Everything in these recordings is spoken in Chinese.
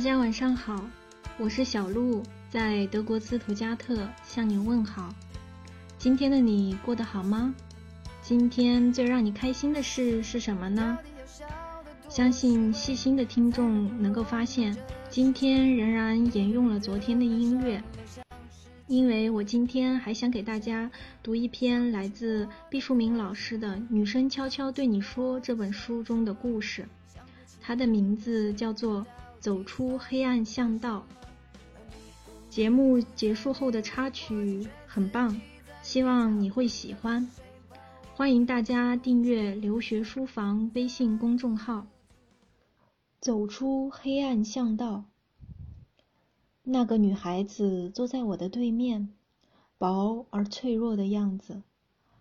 大家晚上好，我是小鹿，在德国斯图加特向你问好。今天的你过得好吗？今天最让你开心的事是什么呢？相信细心的听众能够发现，今天仍然沿用了昨天的音乐，因为我今天还想给大家读一篇来自毕淑敏老师的《女生悄悄对你说》这本书中的故事，它的名字叫做。走出黑暗巷道。节目结束后的插曲很棒，希望你会喜欢。欢迎大家订阅“留学书房”微信公众号。走出黑暗巷道。那个女孩子坐在我的对面，薄而脆弱的样子，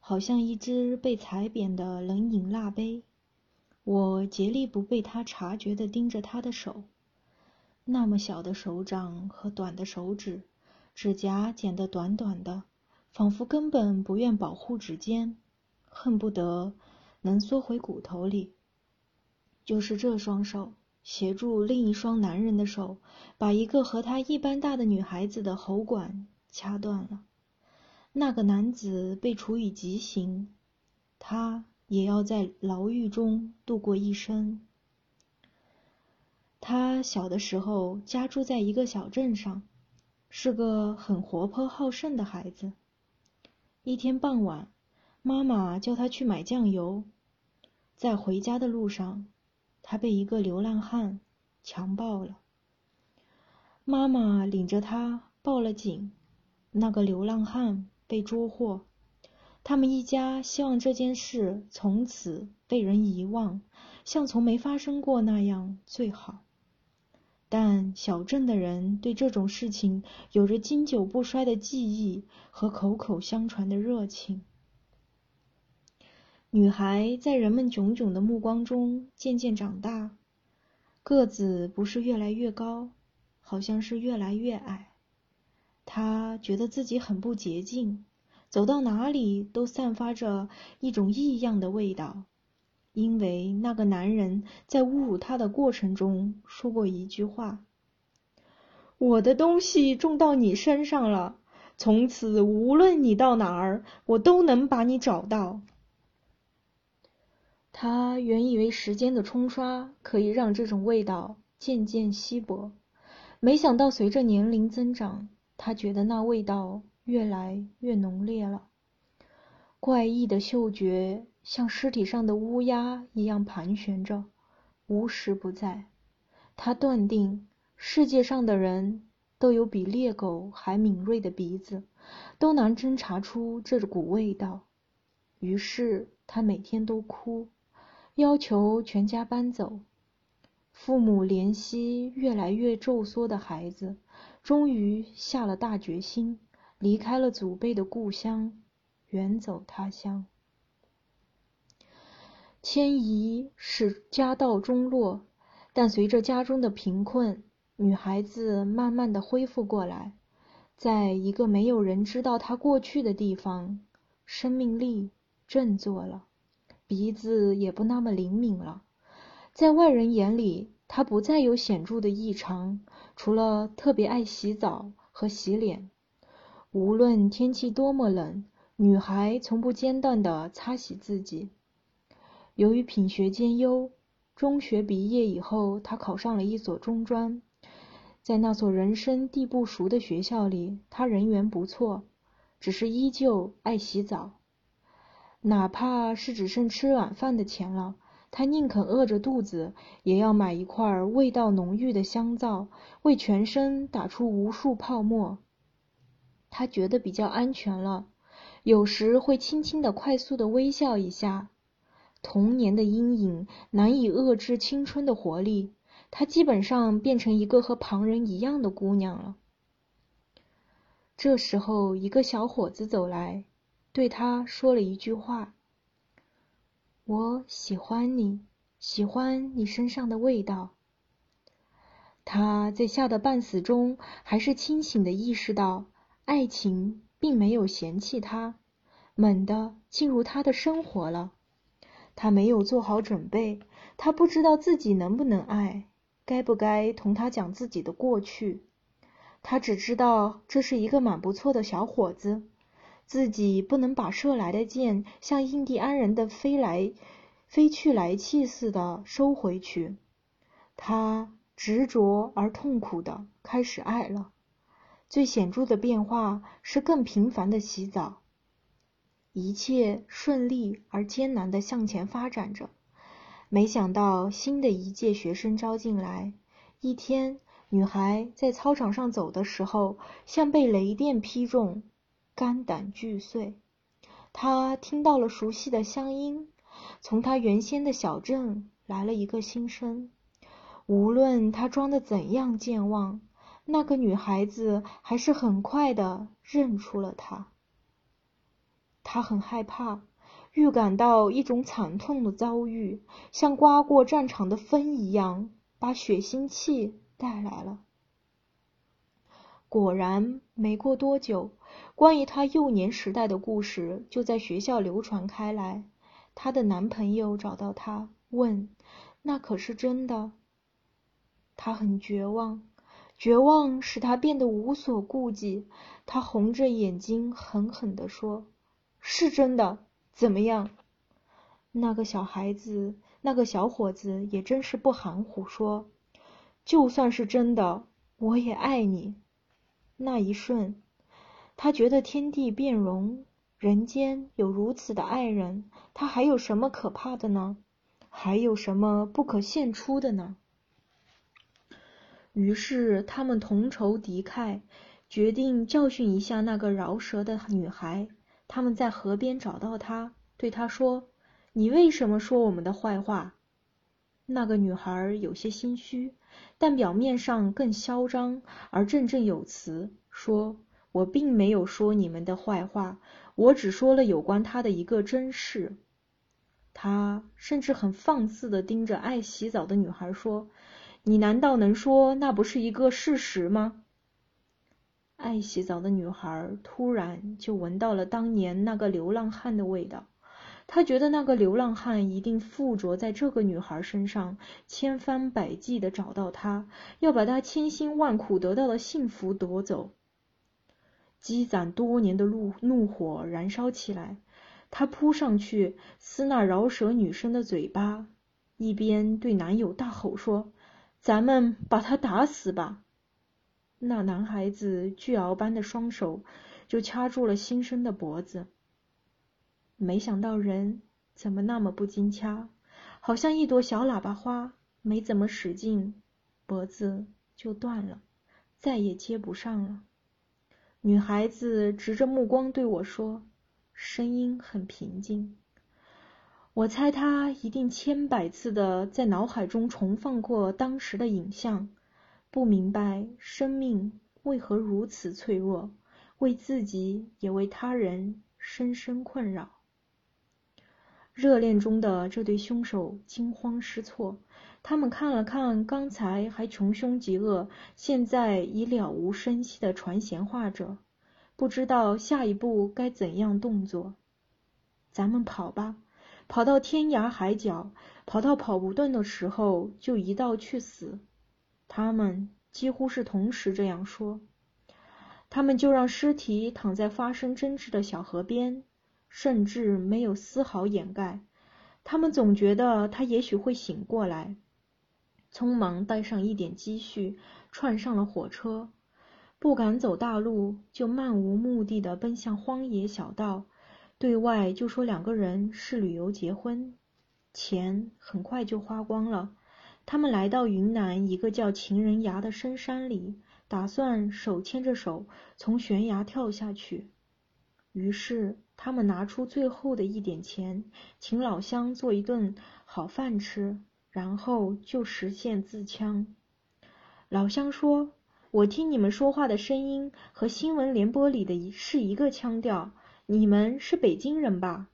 好像一只被踩扁的冷饮蜡杯。我竭力不被她察觉地盯着她的手。那么小的手掌和短的手指，指甲剪得短短的，仿佛根本不愿保护指尖，恨不得能缩回骨头里。就是这双手，协助另一双男人的手，把一个和他一般大的女孩子的喉管掐断了。那个男子被处以极刑，他也要在牢狱中度过一生。他小的时候家住在一个小镇上，是个很活泼好胜的孩子。一天傍晚，妈妈叫他去买酱油，在回家的路上，他被一个流浪汉强暴了。妈妈领着他报了警，那个流浪汉被捉获。他们一家希望这件事从此被人遗忘，像从没发生过那样最好。但小镇的人对这种事情有着经久不衰的记忆和口口相传的热情。女孩在人们炯炯的目光中渐渐长大，个子不是越来越高，好像是越来越矮。她觉得自己很不洁净，走到哪里都散发着一种异样的味道。因为那个男人在侮辱她的过程中说过一句话：“我的东西种到你身上了，从此无论你到哪儿，我都能把你找到。”他原以为时间的冲刷可以让这种味道渐渐稀薄，没想到随着年龄增长，他觉得那味道越来越浓烈了。怪异的嗅觉。像尸体上的乌鸦一样盘旋着，无时不在。他断定世界上的人都有比猎狗还敏锐的鼻子，都能侦查出这股味道。于是他每天都哭，要求全家搬走。父母怜惜越来越皱缩的孩子，终于下了大决心，离开了祖辈的故乡，远走他乡。迁移使家道中落，但随着家中的贫困，女孩子慢慢的恢复过来，在一个没有人知道她过去的地方，生命力振作了，鼻子也不那么灵敏了，在外人眼里，她不再有显著的异常，除了特别爱洗澡和洗脸，无论天气多么冷，女孩从不间断的擦洗自己。由于品学兼优，中学毕业以后，他考上了一所中专。在那所人生地不熟的学校里，他人缘不错，只是依旧爱洗澡。哪怕是只剩吃晚饭的钱了，他宁肯饿着肚子，也要买一块味道浓郁的香皂，为全身打出无数泡沫。他觉得比较安全了，有时会轻轻的、快速的微笑一下。童年的阴影难以遏制青春的活力，她基本上变成一个和旁人一样的姑娘了。这时候，一个小伙子走来，对她说了一句话：“我喜欢你，喜欢你身上的味道。”他在吓得半死中，还是清醒的意识到，爱情并没有嫌弃他，猛地进入他的生活了。他没有做好准备，他不知道自己能不能爱，该不该同他讲自己的过去。他只知道这是一个蛮不错的小伙子，自己不能把射来的箭像印第安人的飞来飞去来气似的收回去。他执着而痛苦的开始爱了。最显著的变化是更频繁的洗澡。一切顺利而艰难的向前发展着。没想到新的一届学生招进来，一天。女孩在操场上走的时候，像被雷电劈中，肝胆俱碎。她听到了熟悉的乡音，从她原先的小镇来了一个新生。无论她装的怎样健忘，那个女孩子还是很快的认出了她。她很害怕，预感到一种惨痛的遭遇，像刮过战场的风一样，把血腥气。带来了。果然，没过多久，关于她幼年时代的故事就在学校流传开来。她的男朋友找到她，问：“那可是真的？”她很绝望，绝望使她变得无所顾忌。她红着眼睛，狠狠地说：“是真的，怎么样？”那个小孩子，那个小伙子也真是不含糊，说。就算是真的，我也爱你。那一瞬，他觉得天地变容，人间有如此的爱人，他还有什么可怕的呢？还有什么不可献出的呢？于是他们同仇敌忾，决定教训一下那个饶舌的女孩。他们在河边找到他，对他说：“你为什么说我们的坏话？”那个女孩有些心虚。但表面上更嚣张而振振有词，说：“我并没有说你们的坏话，我只说了有关他的一个真事。”他甚至很放肆地盯着爱洗澡的女孩说：“你难道能说那不是一个事实吗？”爱洗澡的女孩突然就闻到了当年那个流浪汉的味道。她觉得那个流浪汉一定附着在这个女孩身上，千方百计的找到她，要把她千辛万苦得到的幸福夺走。积攒多年的怒怒火燃烧起来，他扑上去撕那饶舌女生的嘴巴，一边对男友大吼说：“咱们把他打死吧！”那男孩子巨鳌般的双手就掐住了新生的脖子。没想到人怎么那么不经掐，好像一朵小喇叭花，没怎么使劲，脖子就断了，再也接不上了。女孩子直着目光对我说，声音很平静。我猜她一定千百次的在脑海中重放过当时的影像，不明白生命为何如此脆弱，为自己也为他人深深困扰。热恋中的这对凶手惊慌失措，他们看了看刚才还穷凶极恶，现在已了无声息的传闲话者，不知道下一步该怎样动作。咱们跑吧，跑到天涯海角，跑到跑不动的时候就一道去死。他们几乎是同时这样说。他们就让尸体躺在发生争执的小河边。甚至没有丝毫掩盖，他们总觉得他也许会醒过来。匆忙带上一点积蓄，串上了火车，不敢走大路，就漫无目的的奔向荒野小道。对外就说两个人是旅游结婚，钱很快就花光了。他们来到云南一个叫情人崖的深山里，打算手牵着手从悬崖跳下去。于是。他们拿出最后的一点钱，请老乡做一顿好饭吃，然后就实现自枪。老乡说：“我听你们说话的声音和新闻联播里的是一个腔调，你们是北京人吧？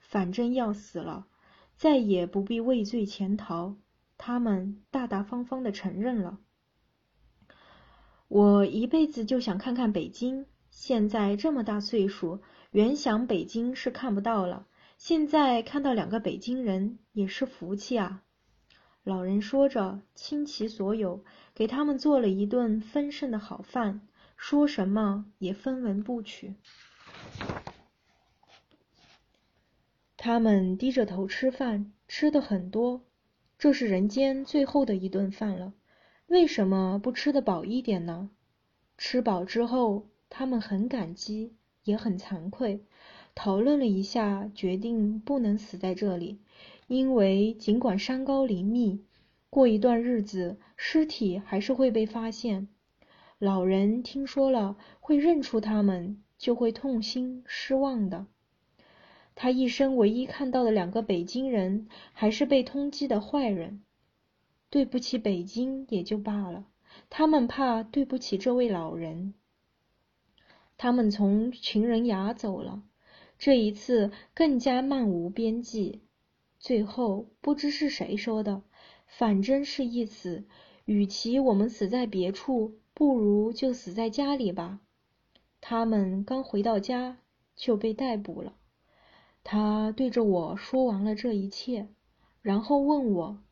反正要死了，再也不必畏罪潜逃。”他们大大方方的承认了。我一辈子就想看看北京，现在这么大岁数。原想北京是看不到了，现在看到两个北京人也是福气啊！老人说着，倾其所有给他们做了一顿丰盛的好饭，说什么也分文不取。他们低着头吃饭，吃的很多，这是人间最后的一顿饭了。为什么不吃得饱一点呢？吃饱之后，他们很感激，也很惭愧。讨论了一下，决定不能死在这里，因为尽管山高林密，过一段日子尸体还是会被发现。老人听说了，会认出他们，就会痛心失望的。他一生唯一看到的两个北京人，还是被通缉的坏人。对不起北京也就罢了，他们怕对不起这位老人。他们从情人崖走了，这一次更加漫无边际。最后不知是谁说的，反正是一死，与其我们死在别处，不如就死在家里吧。他们刚回到家就被逮捕了。他对着我说完了这一切，然后问我：“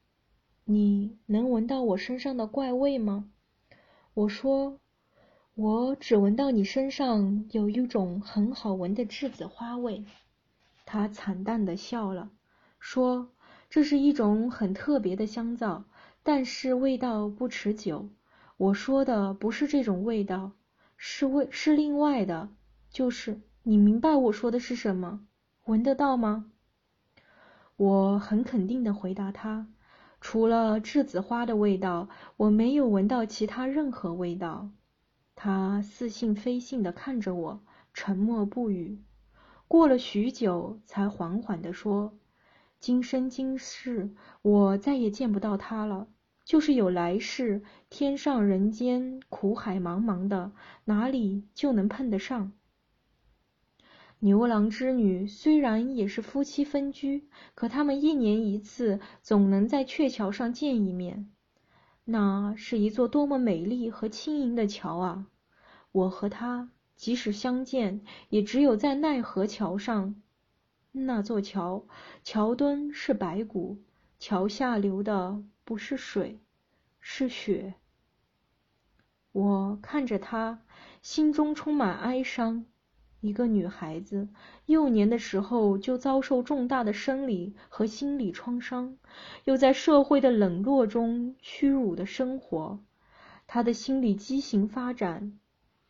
你能闻到我身上的怪味吗？”我说：“我只闻到你身上有一种很好闻的栀子花味。”他惨淡的笑了，说：“这是一种很特别的香皂，但是味道不持久。我说的不是这种味道，是味是另外的，就是你明白我说的是什么？”闻得到吗？我很肯定的回答他：“除了栀子花的味道，我没有闻到其他任何味道。”他似信非信的看着我，沉默不语。过了许久，才缓缓的说：“今生今世，我再也见不到他了。就是有来世，天上人间，苦海茫茫的，哪里就能碰得上？”牛郎织女虽然也是夫妻分居，可他们一年一次总能在鹊桥上见一面。那是一座多么美丽和轻盈的桥啊！我和他即使相见，也只有在奈何桥上。那座桥，桥墩是白骨，桥下流的不是水，是血。我看着他，心中充满哀伤。一个女孩子，幼年的时候就遭受重大的生理和心理创伤，又在社会的冷落中屈辱的生活。她的心理畸形发展，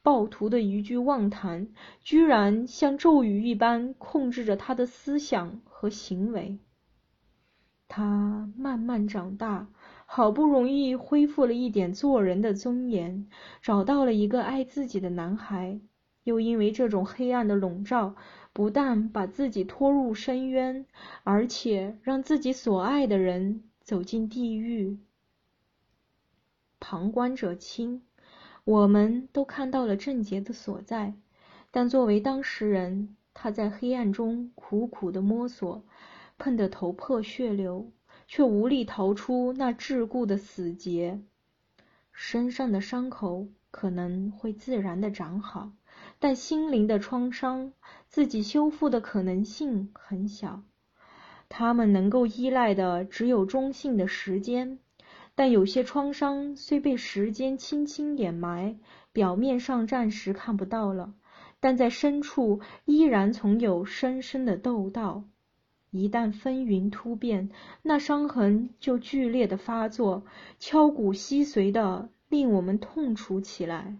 暴徒的一句妄谈，居然像咒语一般控制着她的思想和行为。她慢慢长大，好不容易恢复了一点做人的尊严，找到了一个爱自己的男孩。又因为这种黑暗的笼罩，不但把自己拖入深渊，而且让自己所爱的人走进地狱。旁观者清，我们都看到了症结的所在，但作为当事人，他在黑暗中苦苦的摸索，碰得头破血流，却无力逃出那桎梏的死结。身上的伤口可能会自然的长好。但心灵的创伤，自己修复的可能性很小。他们能够依赖的只有中性的时间，但有些创伤虽被时间轻轻掩埋，表面上暂时看不到了，但在深处依然存有深深的窦道。一旦风云突变，那伤痕就剧烈的发作，敲骨吸髓的令我们痛楚起来。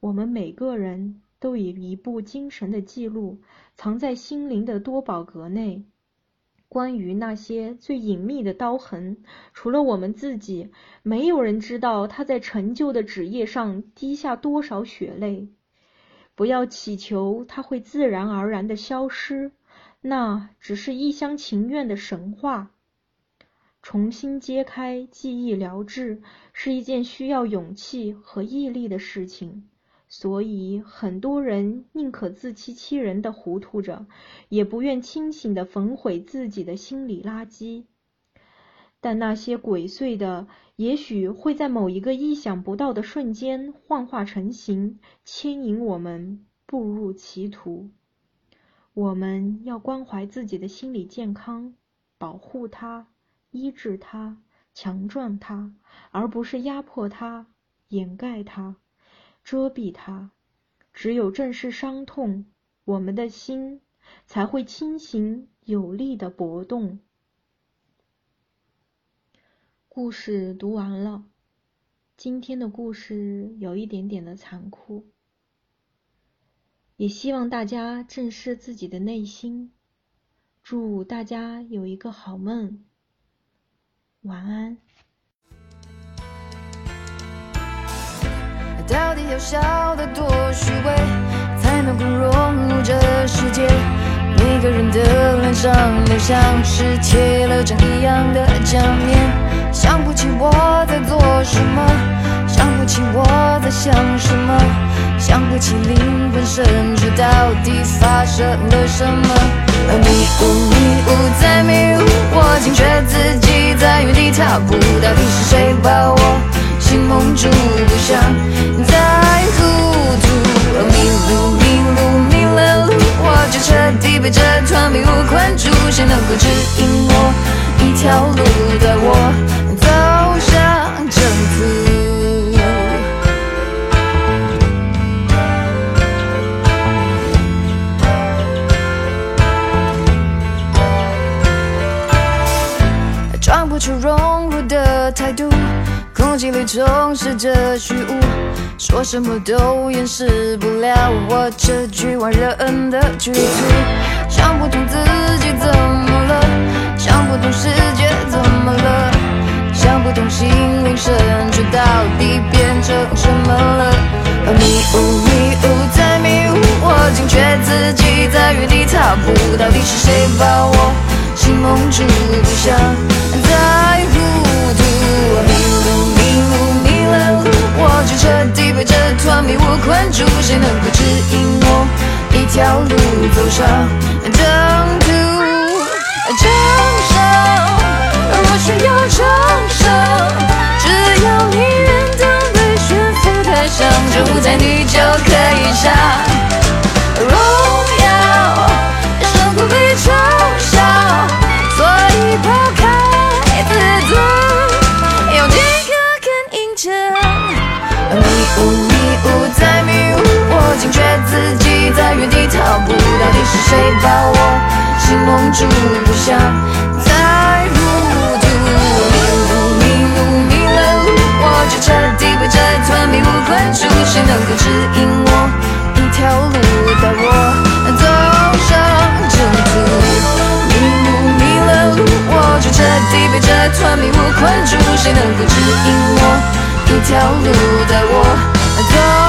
我们每个人都以一部精神的记录，藏在心灵的多宝格内。关于那些最隐秘的刀痕，除了我们自己，没有人知道他在陈旧的纸页上滴下多少血泪。不要祈求它会自然而然的消失，那只是一厢情愿的神话。重新揭开记忆疗治，是一件需要勇气和毅力的事情。所以，很多人宁可自欺欺人的糊涂着，也不愿清醒的焚毁自己的心理垃圾。但那些鬼祟的，也许会在某一个意想不到的瞬间幻化成形，牵引我们步入歧途。我们要关怀自己的心理健康，保护它，医治它、强壮它，而不是压迫它、掩盖它、遮蔽它。只有正视伤痛，我们的心才会清醒有力的搏动。故事读完了，今天的故事有一点点的残酷，也希望大家正视自己的内心。祝大家有一个好梦，晚安。到底要笑得多虚伪，才能够融入这世界？每个人的脸上都像是贴了张一样的假面，想不起我在做什么，想不起我在想什么，想不起灵魂深处到底发生了什么。迷雾，迷雾，在迷雾，我惊觉自己在原地踏步。到底是谁把我心蒙住？不想再糊涂。迷路，迷路，迷了路，我就彻底被这团迷雾困住。谁能够指引我一条路，带我空气里充斥着虚无，说什么都掩饰不了。我这局外人的局促。想不通自己怎么了，想不通世界怎么了，想不通心灵深处到底变成什么了。迷雾，迷雾，在迷雾，我惊觉自己在原地踏步，到底是谁把我心蒙住？不想。困住。谁能够指引我一条路走上征途？掌声，我需要掌声。只要你愿当被悬浮台上，就在你就可以上住？不想再糊涂。迷路迷路迷了路，我就彻底被这团迷雾困住。谁能够指引我一条路，带我走上正途？迷路迷了路，我就彻底被这团迷雾困住。谁能够指引我一条路，带我走？